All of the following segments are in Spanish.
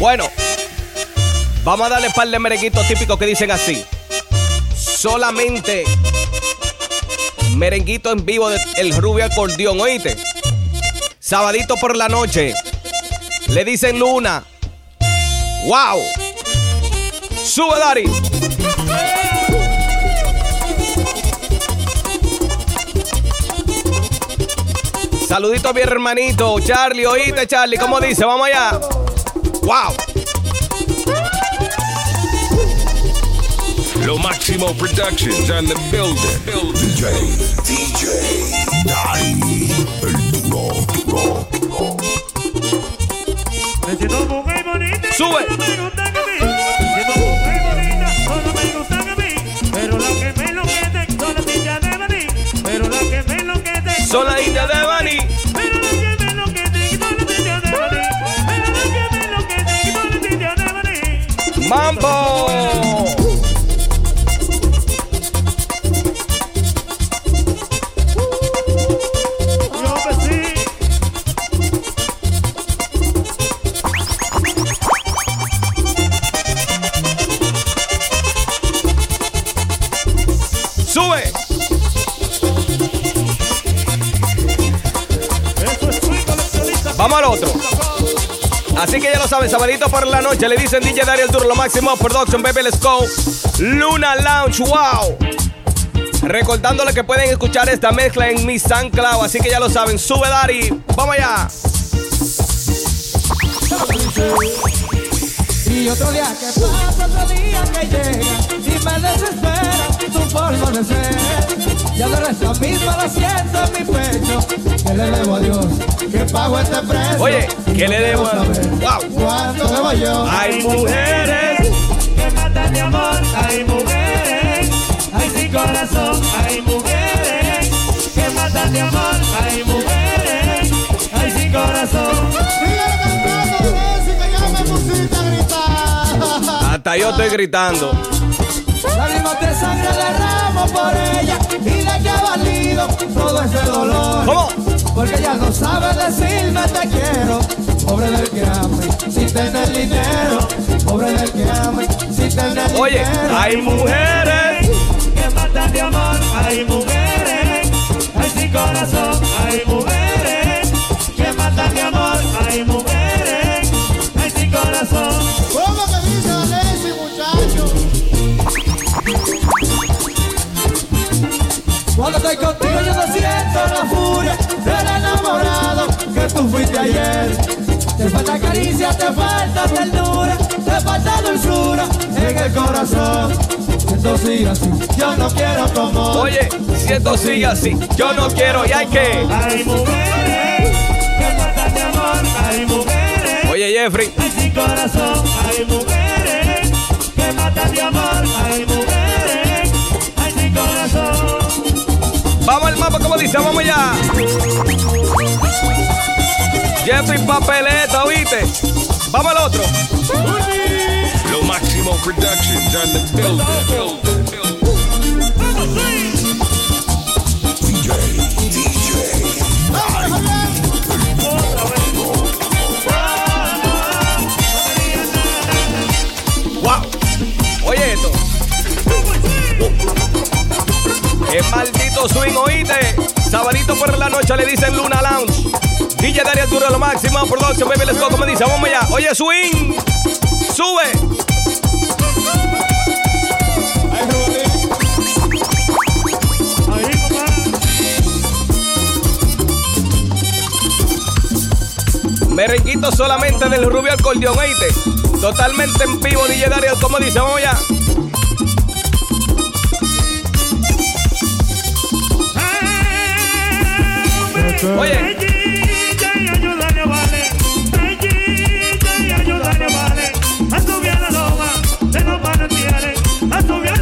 Bueno, vamos a darle un par de merenguitos típicos que dicen así. Solamente merenguito en vivo del rubio acordeón, oíste. Sabadito por la noche. Le dicen Luna. ¡Wow! ¡Sube, Dari! Saludito a mi hermanito, Charlie, oíste, Charlie, ¿cómo dice? Vamos allá. ¡Wow! Lo Máximo Productions on the building. DJ, DJ, Dari, el duro, duro, duro. Me siento mujer bonita. Sube. No me. Me siento bonita. Solo me. Pero que me enloquece de. Pero que me enloquece de. Vamos al otro. Así que ya lo saben, sabadito por la noche. Le dicen DJ Dario el Duro, lo máximo production, baby, let's go. Luna Lounge, wow. Recordándole que pueden escuchar esta mezcla en mi SoundCloud. Así que ya lo saben, sube Dari. Vamos allá. Y otro día que pasa, otro día que llega Y me desespera tu forma de ser Ya de esa misma la siento en mi pecho Que le debo a Dios que pago este precio Oye, ¿qué le debo a- saber Wow. ¿Cuánto debo yo? Hay mujeres. que matan de amor. Hay mujeres, hay sin corazón. Hay mujeres que matan de amor. Hay mujeres, Hasta yo estoy gritando. Lágrimas de sangre derramo por ella Y de que ha valido todo ese dolor ¿Cómo? Porque ella no sabe decirme te quiero Pobre del que ame sin tener dinero Pobre del que ame sin tener Oye, dinero hay mujeres. que matan de amor. Hay mujeres, Cuando estoy contigo yo no siento la furia del enamorado que tú fuiste ayer. Te falta caricia, te falta ternura, te falta dulzura en el corazón. Siento sigue así, yo no quiero como. Oye, si esto sigue así, yo no quiero y hay que. Hay mujeres que matan de amor. Hay mujeres. Oye, Jeffrey. Hay sin corazón, hay mujeres que matan de amor, Vamos al mapa, como dice, vamos allá. Jeffrey Papeleta, ¿oíste? Vamos al otro. Lo Máximo Productions on the building. Por le dicen Luna Lounge. DJ Daria Duro lo máximo. Production, baby, let's go. Como dice, vamos allá. Oye, swing. Sube. Merenguito solamente del rubio acordeón, oíste. Totalmente en vivo, DJ Dario, como dice, vamos allá.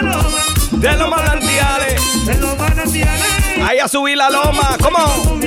Loma De los manantiales. de los manantiales. Ahí a subir la loma. ¿Cómo?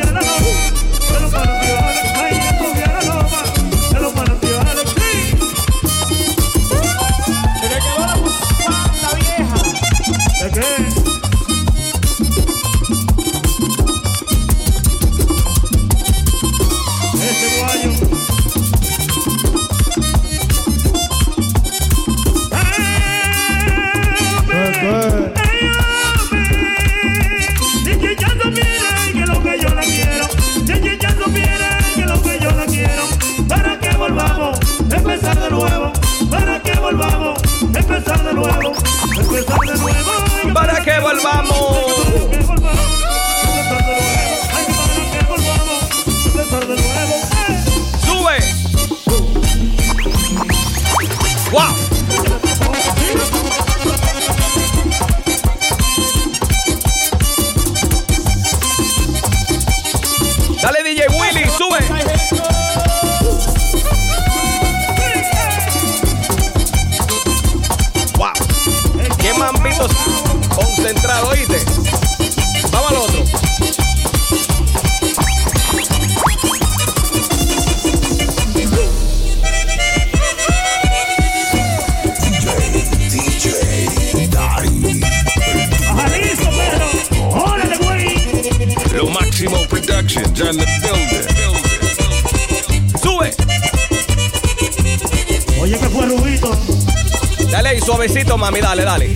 Wow. Maximo Productions on the building. Sube. Oye, que fue Rubito. Dale ahí, suavecito, mami, dale, dale.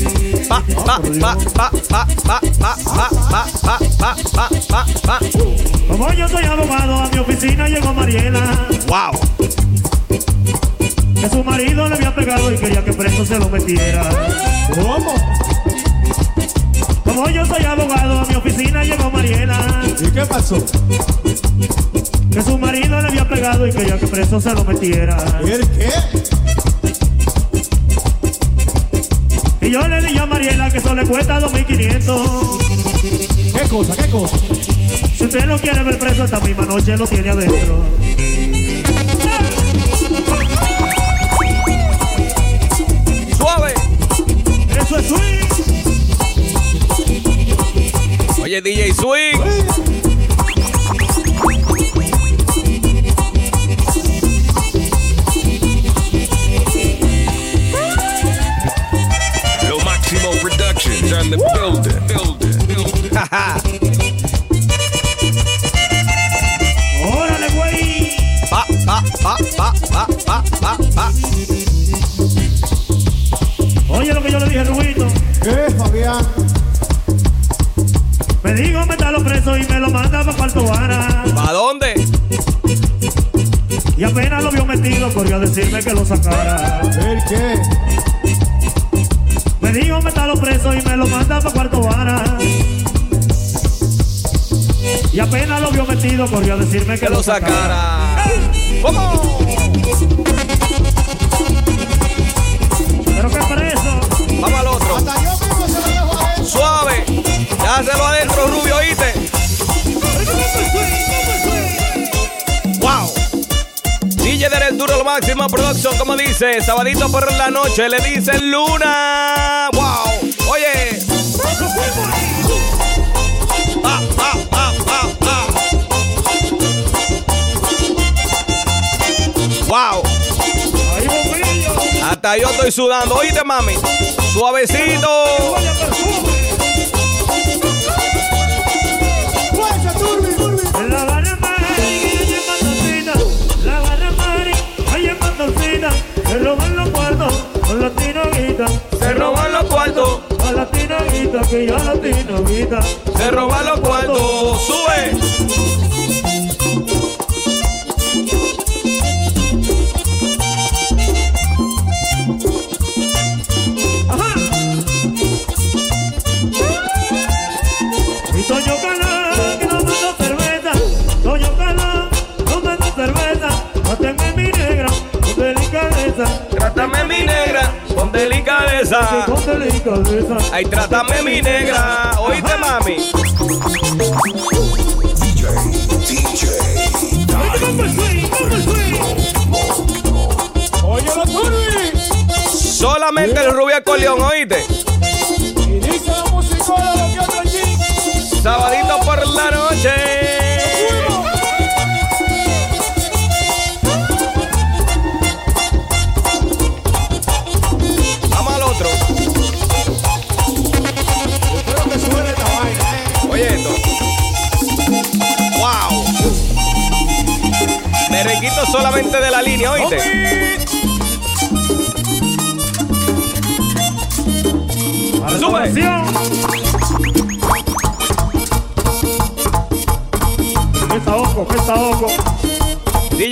Pa, pa, pa, pa, pa, pa, pa, pa, pa, pa, pa, pa, pa, pa. Como yo soy abogado, a mi oficina llegó Mariela. Wow. Que su marido le había pegado y quería que preso se lo metiera. ¿Cómo? Como yo soy abogado, a mi oficina llegó Mariela. ¿Y qué pasó? Que su marido le había pegado y quería que preso se lo metiera. ¿Y el qué? Y yo le dije a Mariela que eso le cuesta 2.500. ¿Qué cosa? ¿Qué cosa? Si usted lo quiere ver preso esta misma noche, lo tiene adentro. Oye, DJ Swing. Lo Maximo Productions on the building. Building. Building. Órale, güey. Pa, pa, pa, pa, pa, pa, pa, pa. Oye lo que yo le dije a Rubito. ¿Qué, Fabián? Me dijo meterlo preso y me lo manda para Cuarto Vara. ¿Pa dónde? Y apenas lo vio metido, corrió a decirme que lo sacara. ¿El qué? Me dijo meterlo preso y me lo manda para Cuarto Vara. Y apenas lo vio metido, corrió a decirme que, Que lo sacara. Pero máximo production, como dice, sabadito por la noche, le dicen luna. Wow. Oye. Pa, pa, pa. Wow. Hasta yo estoy sudando. Oíste, mami. Suavecito. La tinoguita. Se roban los cuartos. A la tinoguita, que ya la tinoguita. Se roban los cuartos. Sube. Ay, trátame mi negra. Oíste, mami. Solamente el rubio acordeón, oíste.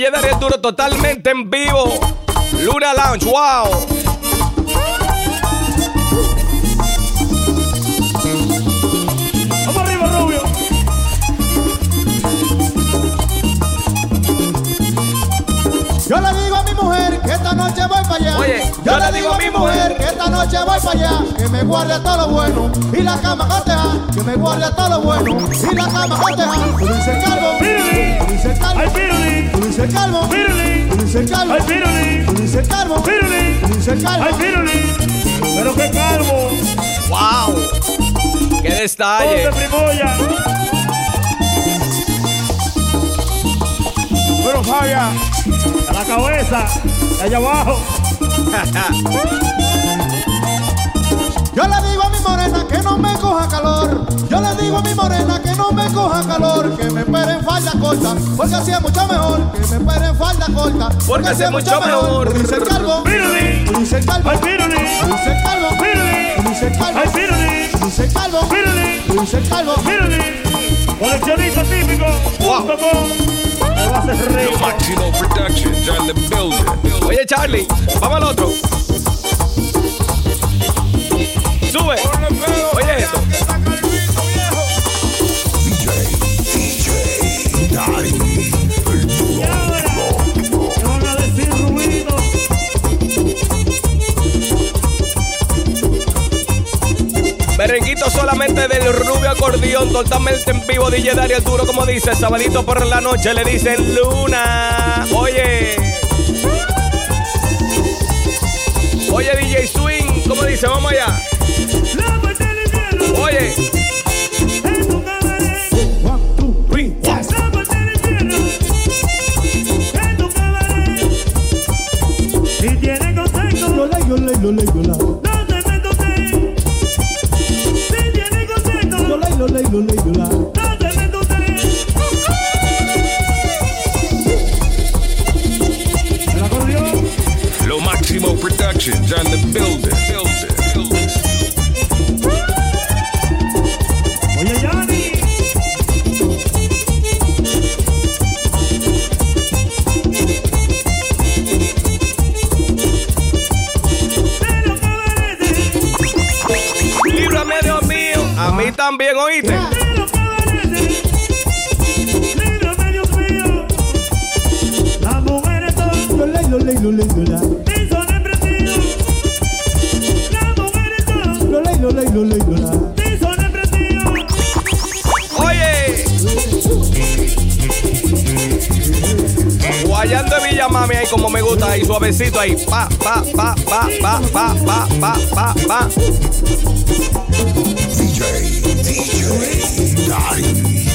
DJ Dariel Duro totalmente en vivo. Luna Lounge, wow. Vamos arriba, Rubio. Yo le digo a mi mujer que esta noche voy para allá. Oye, yo, le digo a mi mujer que esta noche voy para allá. Que me guarde todo lo bueno y la cama coteja. Que me guarde todo lo bueno y la cama coteja. Tú dices cargo. Vivi dice calmo, pirulín, dice calmo, ay pirulín, dice calmo, pirulín, dice calmo, ay pirulín, pero qué calmo. Wow, qué detalle. De primoya. Pero falla, a la cabeza, allá abajo. Yo le digo a mi morena que no me coja calor. Yo le digo a mi morena que no me coja calor. Que me espere en falda corta. Porque así es mucho mejor. Que me espere en falda corta. Porque así es mucho mejor. Tú dices calvo. Tú dices calvo. Tú dices calvo. Pirulín. dices calvo. Tú dices calvo. Calvo. Pirulín. Coleccionista típico. Wow. Me va a hacer building. Oye, Charlie, vamos al otro. Sube. Oye esto. DJ, DJ, Dari, el Y ahora, ¿qué van a decir, solamente del rubio acordeón, totalmente en vivo. DJ Dario el duro, como dice, sabadito por la noche le dicen Luna. Oye. Oye, DJ Swing, como dice, vamos allá. Oiê! Son empresarios. Oye. Guayando de Villa Mami ahí como me gusta ahí, suavecito ahí. Pa, pa, pa, pa, pa, pa, pa, pa, pa, pa. DJ, DJ, Dari,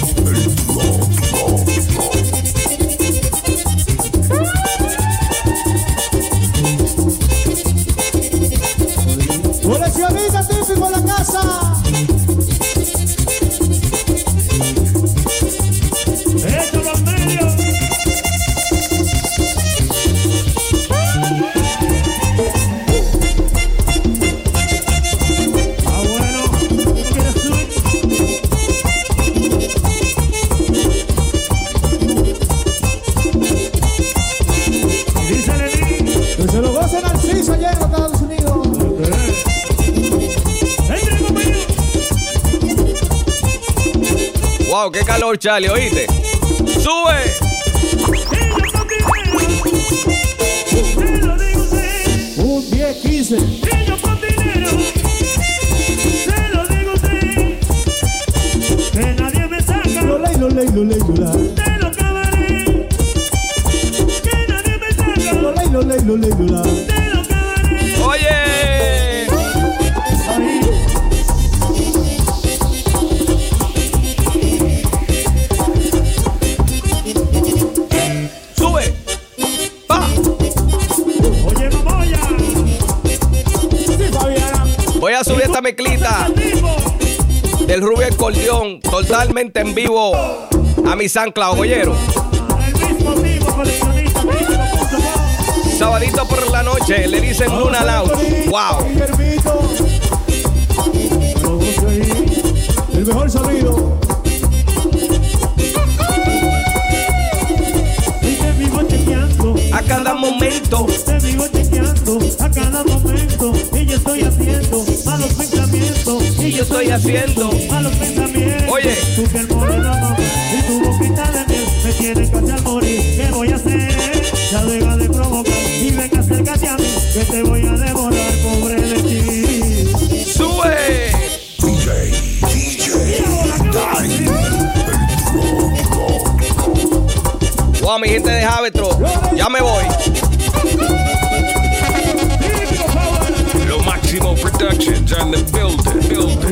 favor, Charlie, ¿oíste? ¡Sube! Un 10-15. esta mezclita del Rubio Escorpión totalmente en vivo a mi San Claudoyero. Sabadito por la noche le dicen Luna Loud. ¡Wow! El mejor sonido. A cada momento estoy haciendo malos pensamientos. Oye. Tu piel morena, y tu boquita de miel me tienen casi al morir. ¿Qué voy a hacer? Ya deja de provocar y ven acércate a mí. Que te voy a devorar, pobre de ti. Sube. DJ, DJ. Wow, mi gente de Javetro. Ya me voy. Lo Máximo Productions on the building.